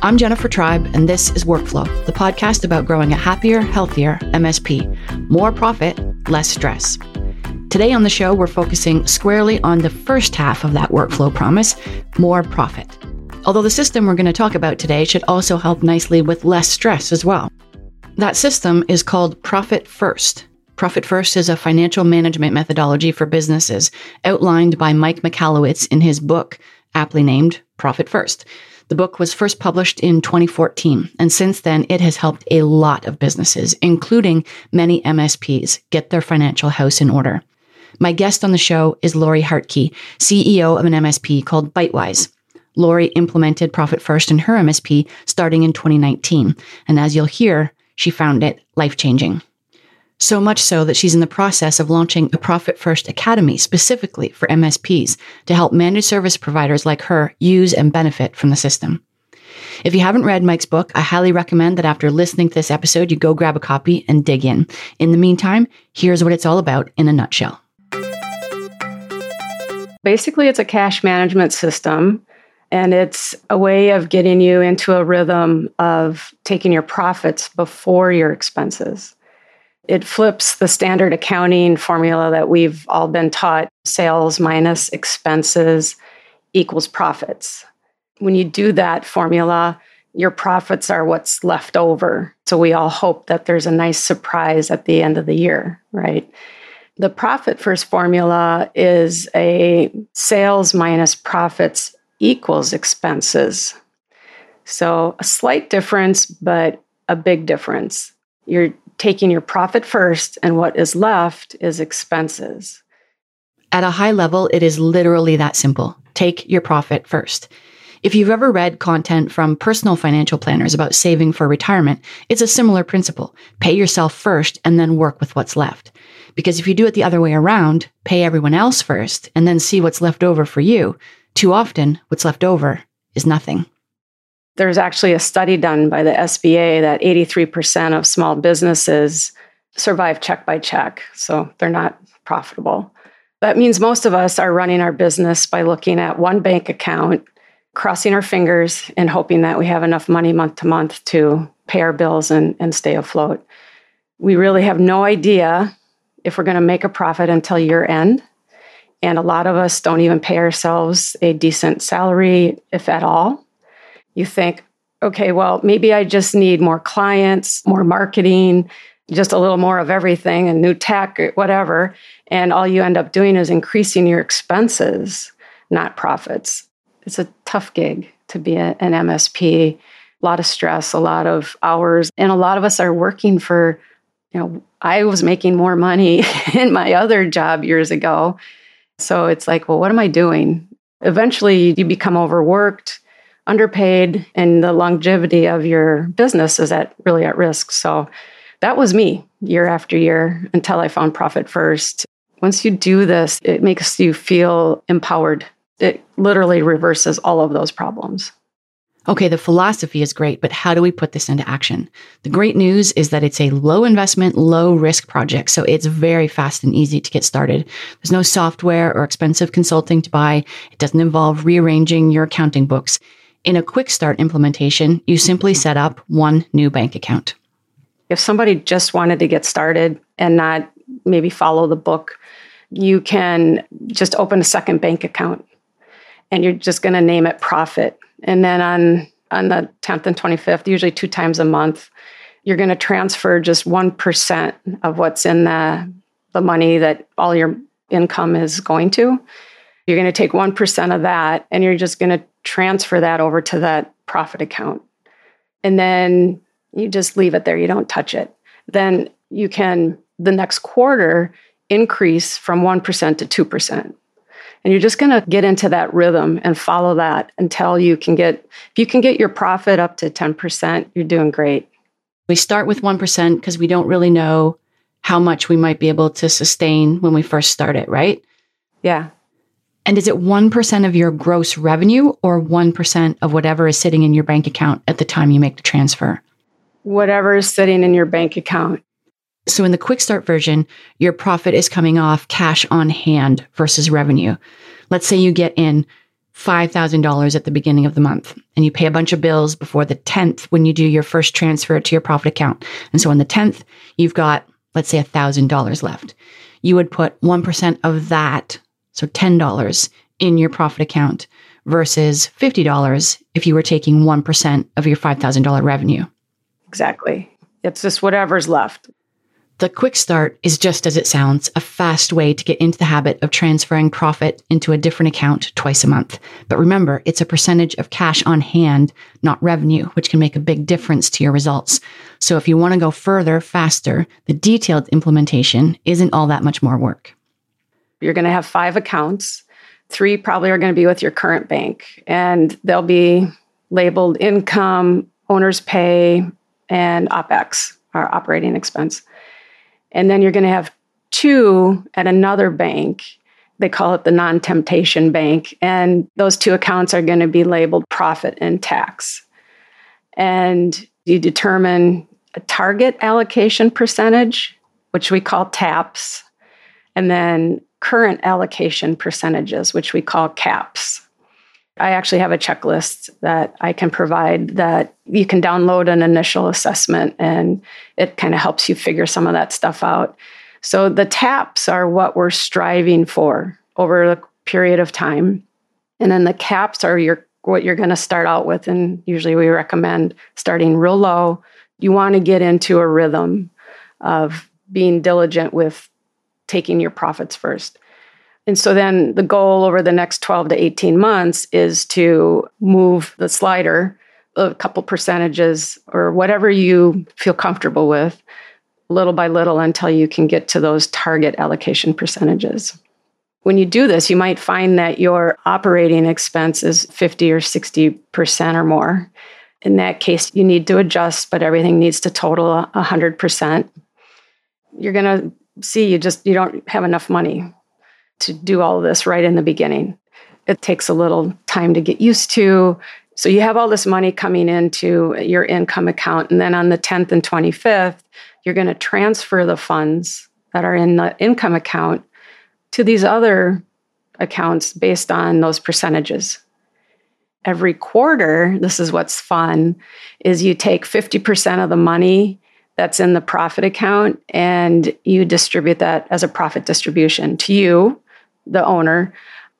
I'm Jennifer Tribe, and this is Workflow, the podcast about growing a happier, healthier MSP. More profit, less stress. Today on the show, we're focusing squarely on the first half of that workflow promise more profit. Although the system we're going to talk about today should also help nicely with less stress as well. That system is called Profit First. Profit First is a financial management methodology for businesses outlined by Mike Michalowicz in his book, aptly named Profit First. The book was first published in 2014, and since then it has helped a lot of businesses, including many MSPs, get their financial house in order. My guest on the show is Lori Hardtke, CEO of an MSP called ByteWise. Lori implemented Profit First in her MSP starting in 2019, and as you'll hear, she found it life changing. So much so that she's in the process of launching a Profit First Academy specifically for MSPs to help managed service providers like her use and benefit from the system. If you haven't read Mike's book, I highly recommend that after listening to this episode, you go grab a copy and dig in. In the meantime, here's what it's all about in a nutshell. Basically, it's a cash management system, and it's a way of getting you into a rhythm of taking your profits before your expenses. It flips the standard accounting formula that we've all been taught sales minus expenses equals profits. When you do that formula, your profits are what's left over. So we all hope that there's a nice surprise at the end of the year, right? The profit first formula is a sales minus profits equals expenses. So a slight difference, but a big difference. You're taking your profit first, and what is left is expenses. At a high level, it is literally that simple. Take your profit first. If you've ever read content from personal financial planners about saving for retirement, it's a similar principle. Pay yourself first and then work with what's left. Because if you do it the other way around, pay everyone else first and then see what's left over for you, too often what's left over is nothing. There's actually a study done by the SBA that 83% of small businesses survive check by check, so they're not profitable. That means most of us are running our business by looking at one bank account, crossing our fingers, and hoping that we have enough money month to month to pay our bills and, and stay afloat. We really have no idea if we're going to make a profit until year end. And a lot of us don't even pay ourselves a decent salary, if at all you think, okay, well, maybe I just need more clients, more marketing, just a little more of everything and new tech, whatever. And all you end up doing is increasing your expenses, not profits. It's a tough gig to be a, an MSP, a lot of stress, a lot of hours. And a lot of us are working for, you know, I was making more money in my other job years ago. So it's like, well, what am I doing? Eventually, you become overworked underpaid and the longevity of your business is at really at risk. So that was me year after year until I found Profit First. Once you do this, it makes you feel empowered. It literally reverses all of those problems. Okay, the philosophy is great, but how do we put this into action? The great news is that it's a low investment, low risk project. So it's very fast and easy to get started. There's no software or expensive consulting to buy. It doesn't involve rearranging your accounting books. In a quick start implementation, you simply set up one new bank account. If somebody just wanted to get started and not maybe follow the book, you can just open a second bank account and you're just going to name it profit. And then on on the 10th and 25th, usually two times a month, you're going to transfer just 1% of what's in the the money that all your income is going to. You're going to take 1% of that and you're just going to transfer that over to that profit account. And then you just leave it there, you don't touch it. Then you can, the next quarter, increase from 1% to 2%. And you're just going to get into that rhythm and follow that until you can get, if you can get your profit up to 10%, you're doing great. We start with 1% because we don't really know how much we might be able to sustain when we first start it, right? Yeah. And is it 1% of your gross revenue or 1% of whatever is sitting in your bank account at the time you make the transfer? Whatever is sitting in your bank account. So in the quick start version, your profit is coming off cash on hand versus revenue. Let's say you get in $5,000 at the beginning of the month and you pay a bunch of bills before the 10th when you do your first transfer to your profit account. And so on the 10th, you've got, let's say, $1,000 left. You would put 1% of that, so $10 in your profit account versus $50 if you were taking 1% of your $5,000 revenue. Exactly. It's just whatever's left. The quick start is just as it sounds, a fast way to get into the habit of transferring profit into a different account twice a month. But remember, it's a percentage of cash on hand, not revenue, which can make a big difference to your results. So if you want to go further, faster, the detailed implementation isn't all that much more work. You're going to have five accounts. Three probably are going to be with your current bank, and they'll be labeled income, owner's pay, and OPEX, our operating expense. And then you're going to have two at another bank. They call it the non temptation bank. And those two accounts are going to be labeled profit and tax. And you determine a target allocation percentage, which we call TAPS, and then current allocation percentages, which we call CAPS. I actually have a checklist that I can provide that you can download an initial assessment and it kind of helps you figure some of that stuff out. So the TAPs are what we're striving for over a period of time. And then the caps are your what you're going to start out with and usually we recommend starting real low. You want to get into a rhythm of being diligent with taking your profits first. And so then the goal over the next 12 to 18 months is to move the slider a couple percentages or whatever you feel comfortable with, little by little until you can get to those target allocation percentages. When you do this, you might find that your operating expense is 50 or 60% or more. In that case, you need to adjust, but everything needs to total 100%. You're going to see you just you don't have enough money to do all this right in the beginning. It takes a little time to get used to. So you have all this money coming into your income account. And then on the 10th and 25th, you're going to transfer the funds that are in the income account to these other accounts based on those percentages. Every quarter, this is what's fun, is you take 50% of the money that's in the profit account and you distribute that as a profit distribution to you the owner,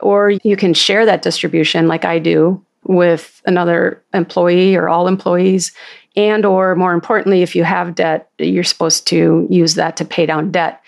or you can share that distribution like I do with another employee or all employees. And or more importantly if you have debt you're supposed to use that to pay down debt.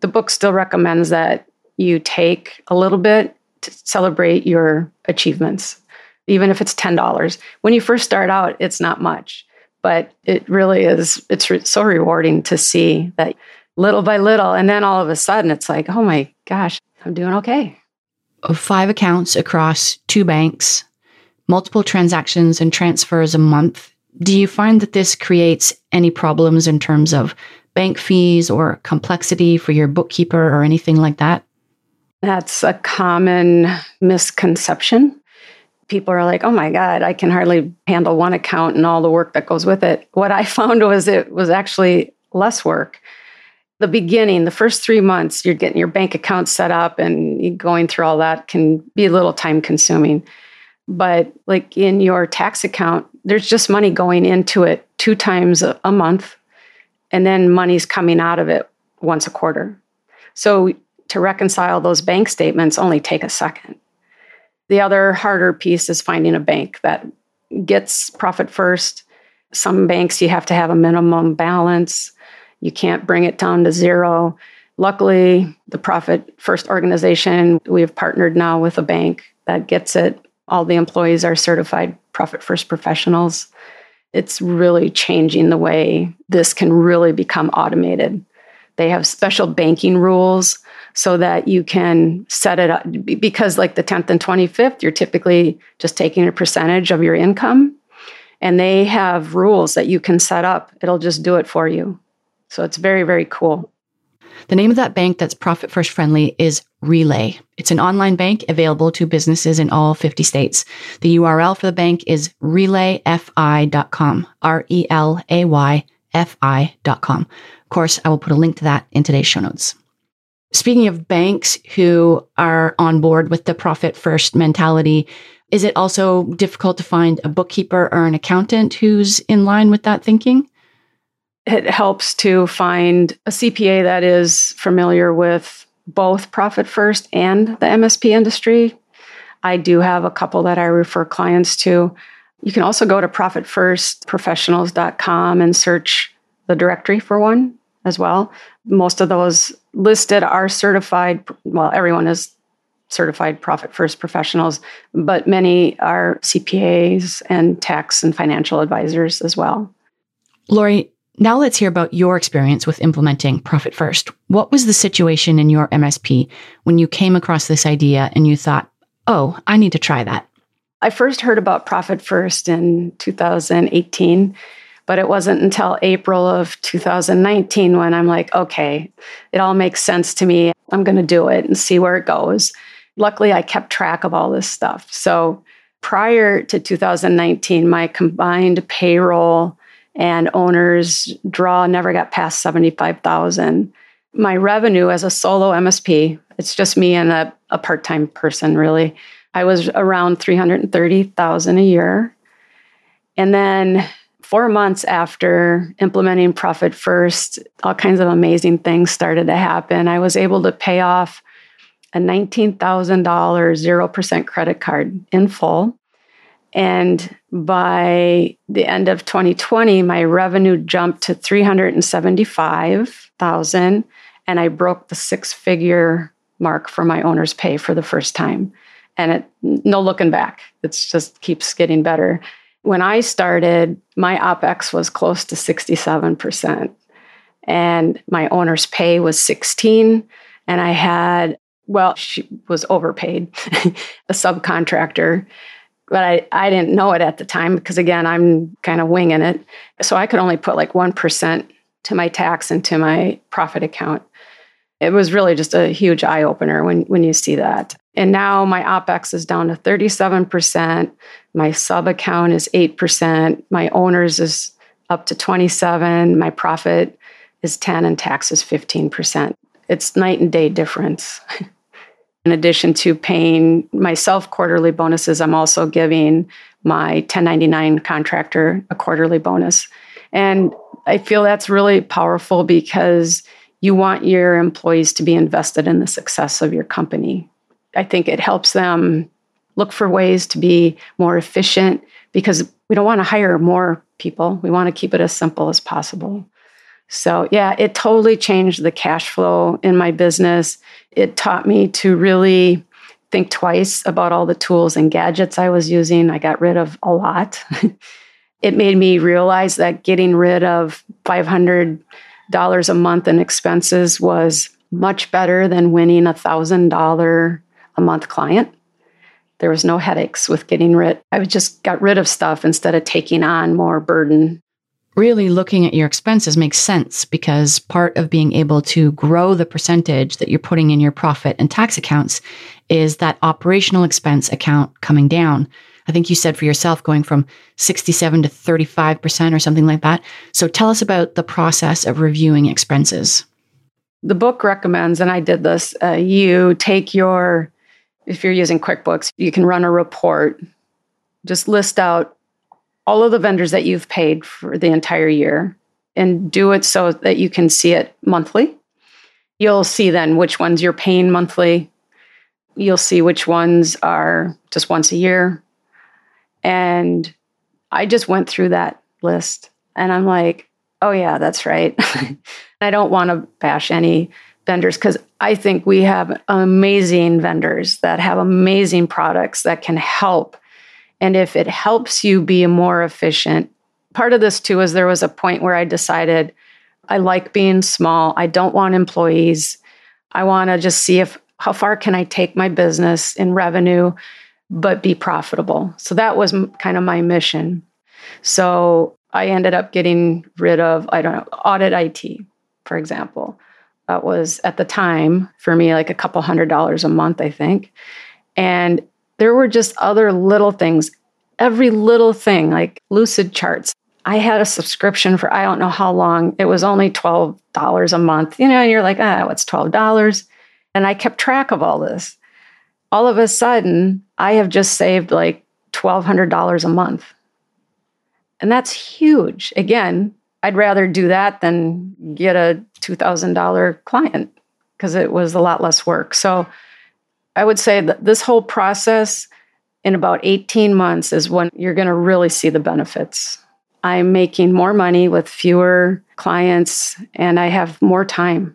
The book still recommends that you take a little bit to celebrate your achievements even if it's $10 when you first start out it's not much but it really is it's re- so rewarding to see that little by little and then all of a sudden it's like oh my gosh I'm doing okay. Five accounts across two banks, multiple transactions and transfers a month. Do you find that this creates any problems in terms of bank fees or complexity for your bookkeeper or anything like that? That's a common misconception. People are like, oh my God, I can hardly handle one account and all the work that goes with it. What I found was it was actually less work the beginning, the first three months, you're getting your bank account set up and going through all that can be a little time consuming. But like in your tax account, there's just money going into it two times a, month, and then money's coming out of it once a quarter. So to reconcile those bank statements only take a second. The other harder piece is finding a bank that gets profit first. Some banks you have to have a minimum balance you can't bring it down to zero. Luckily, the Profit First organization, we've partnered now with a bank that gets it. All the employees are certified Profit First professionals. It's really changing the way this can really become automated. They have special banking rules so that you can set it up because, like the 10th and 25th, you're typically just taking a percentage of your income. And they have rules that you can set up, it'll just do it for you. So it's very, very cool. The name of that bank that's profit first friendly is Relay. It's an online bank available to businesses in all 50 states. The URL for the bank is relayfi.com, R E L A Y F I.com. Of course, I will put a link to that in today's show notes. Speaking of banks who are on board with the profit first mentality, Is it also difficult to find a bookkeeper or an accountant who's in line with that thinking? It helps to find a CPA that is familiar with both Profit First and the MSP industry. I do have a couple that I refer clients to. You can also go to profitfirstprofessionals.com and search the directory for one as well. Most of those listed are certified, well, everyone is certified profit first professionals, but many are CPAs and tax and financial advisors as well. Lori, now let's hear about your experience with implementing Profit First. What was the situation in your MSP when you came across this idea and you thought, oh, I need to try that? I first heard about Profit First in 2018, but it wasn't until April of 2019 when I'm like, okay, it all makes sense to me. I'm going to do it and see where it goes luckily I kept track of all this stuff. So prior to 2019, my combined payroll and owners draw never got past 75,000. My revenue as a solo MSP, it's just me and a, a part-time person really. I was around 330,000 a year. And then 4 months after implementing Profit First, all kinds of amazing things started to happen. I was able to pay off a $19,000 0% credit card in full. And by the end of 2020, my revenue jumped to 375,000 and I broke the six-figure mark for my owner's pay for the first time. And it no looking back. It just keeps getting better. When I started, my OPEX was close to 67%. And my owner's pay was 16 and I had well, she was overpaid, a subcontractor. But I, I didn't know it at the time because, again, I'm kind of winging it. So I could only put like 1% to my tax and to my profit account. It was really just a huge eye opener when, when you see that. And now my OPEX is down to 37%. My sub account is 8%. My owners is up to 27. My profit is 10 and tax is 15%. It's night and day difference. In addition to paying myself quarterly bonuses, I'm also giving my 1099 contractor a quarterly bonus. And I feel that's really powerful because you want your employees to be invested in the success of your company. I think it helps them look for ways to be more efficient because we don't want to hire more people. We want to keep it as simple as possible. So, yeah, it totally changed the cash flow in my business. It taught me to really think twice about all the tools and gadgets I was using. I got rid of a lot. it made me realize that getting rid of $500 a month in expenses was much better than winning a $1,000 a month client. There was no headaches with getting rid. I just got rid of stuff instead of taking on more burden really looking at your expenses makes sense because part of being able to grow the percentage that you're putting in your profit and tax accounts is that operational expense account coming down. I think you said for yourself going from 67 to 35% or something like that. So tell us about the process of reviewing expenses. The book recommends, and I did this, uh, you take your, if you're using QuickBooks, you can run a report, just list out all of the vendors that you've paid for the entire year and do it so that you can see it monthly. You'll see then which ones you're paying monthly. You'll see which ones are just once a year. And I just went through that list and I'm like, oh, yeah, that's right. I don't want to bash any vendors because I think we have amazing vendors that have amazing products that can help and if it helps you be more efficient, part of this too is there was a point where I decided I like being small. I don't want employees. I want to just see if how far can I take my business in revenue but be profitable. So that was kind of my mission. So I ended up getting rid of I don't know audit IT, for example. That was at the time for me like a couple hundred dollars a month, I think. And there were just other little things, every little thing, like lucid charts. I had a subscription for I don't know how long. It was only $12 a month. You know, and you're like, ah, what's $12? And I kept track of all this. All of a sudden, I have just saved like $1,200 a month. And that's huge. Again, I'd rather do that than get a $2,000 client because it was a lot less work. So I would say that this whole process in about 18 months is when you're going to really see the benefits. I'm making more money with fewer clients and I have more time.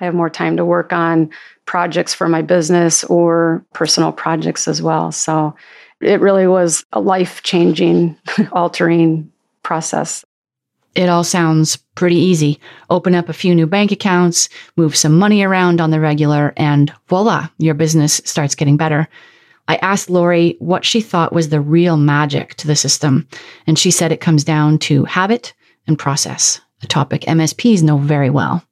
I have more time to work on projects for my business or personal projects as well. So it really was a life changing, altering process. It all sounds pretty easy. Open up a few new bank accounts, move some money around on the regular, and voila, your business starts getting better. I asked Lori what she thought was the real magic to the system, and she said it comes down to habit and process, a topic MSPs know very well.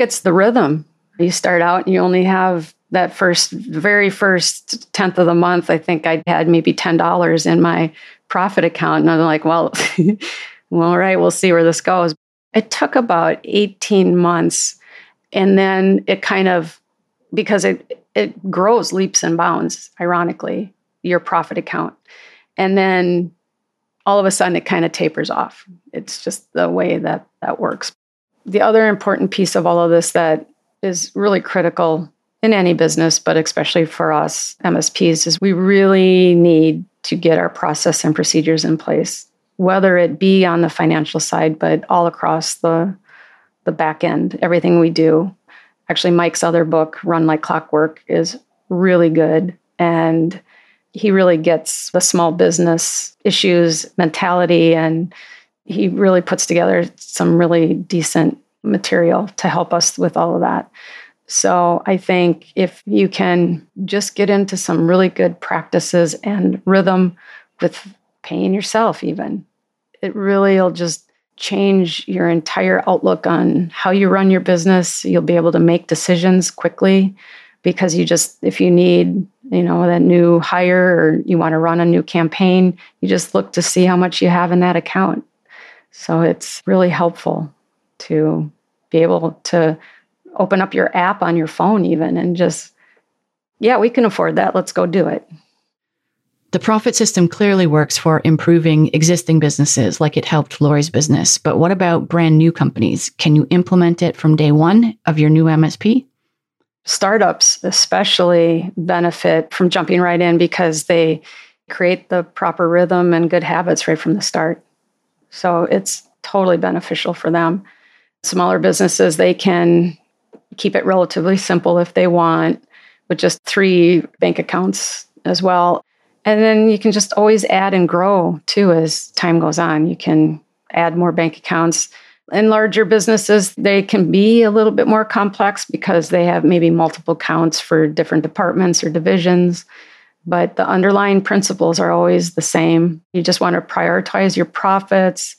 It's the rhythm. You start out and you only have that first, very first tenth of the month. I think I had maybe $10 in my profit account. And I'm like, well, all right, we'll see where this goes. It took about 18 months. And then it kind of, because it, it grows leaps and bounds, ironically, your profit account. And then all of a sudden it kind of tapers off. It's just the way that that works. The other important piece of all of this that is really critical in any business, but especially for us MSPs, is we really need to get our process and procedures in place, whether it be on the financial side, but all across the the back end, everything we do. Actually, Mike's other book, Run Like Clockwork, is really good. And he really gets the small business issues mentality and he really puts together some really decent material to help us with all of that. So I think if you can just get into some really good practices and rhythm with paying yourself, even, it really will just change your entire outlook on how you run your business. You'll be able to make decisions quickly because you just, if you need, you know, that new hire or you want to run a new campaign, you just look to see how much you have in that account. So it's really helpful to be able to open up your app on your phone, even, and just, yeah, we can afford that. Let's go do it. The profit system clearly works for improving existing businesses like it helped Lori's business. But what about brand new companies? Can you implement it from day one of your new MSP? Startups, especially, benefit from jumping right in because they create the proper rhythm and good habits right from the start. So it's totally beneficial for them. Smaller businesses, they can keep it relatively simple if they want, with just three bank accounts as well. And then you can just always add and grow too as time goes on. You can add more bank accounts. In larger businesses, they can be a little bit more complex because they have maybe multiple accounts for different departments or divisions. But the underlying principles are always the same. You just want to prioritize your profits,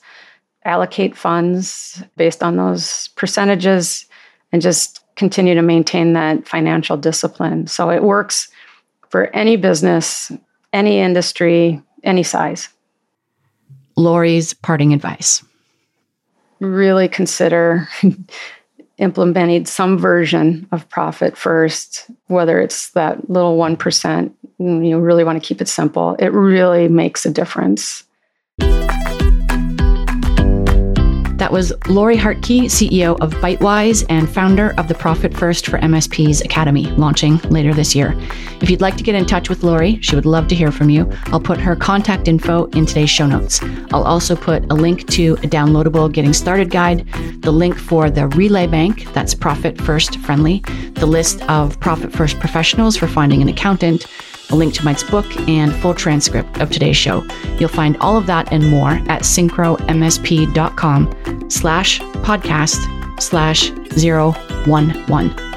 allocate funds based on those percentages, and just continue to maintain that financial discipline. So it works for any business, any industry, any size. Lori's parting advice really consider implementing some version of profit first, whether it's that little 1%, you really want to keep it simple. It really makes a difference. That was Lori Hardtke, CEO of ByteWise and founder of the Profit First for MSPs Academy, launching later this year. If you'd like to get in touch with Lori, she would love to hear from you. I'll put her contact info in today's show notes. I'll also put a link to a downloadable Getting Started guide, the link for the Relay Bank, that's Profit First friendly, the list of Profit First professionals for finding an accountant a link to Mike's book, and full transcript of today's show. You'll find all of that and more at syncromsp.com slash podcast slash 011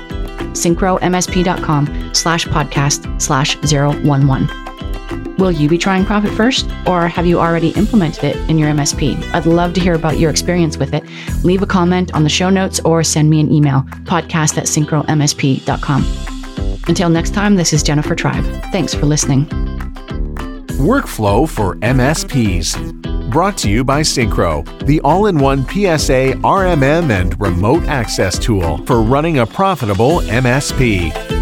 syncromsp.com slash podcast slash 011. Will you be trying Profit First, or have you already implemented it in your MSP? I'd love to hear about your experience with it. Leave a comment on the show notes or send me an email, podcast at syncromsp.com. Until next time, this is Jennifer Tribe. Thanks for listening. Workflow for MSPs. Brought to you by Syncro, the all in one PSA, RMM, and remote access tool for running a profitable MSP.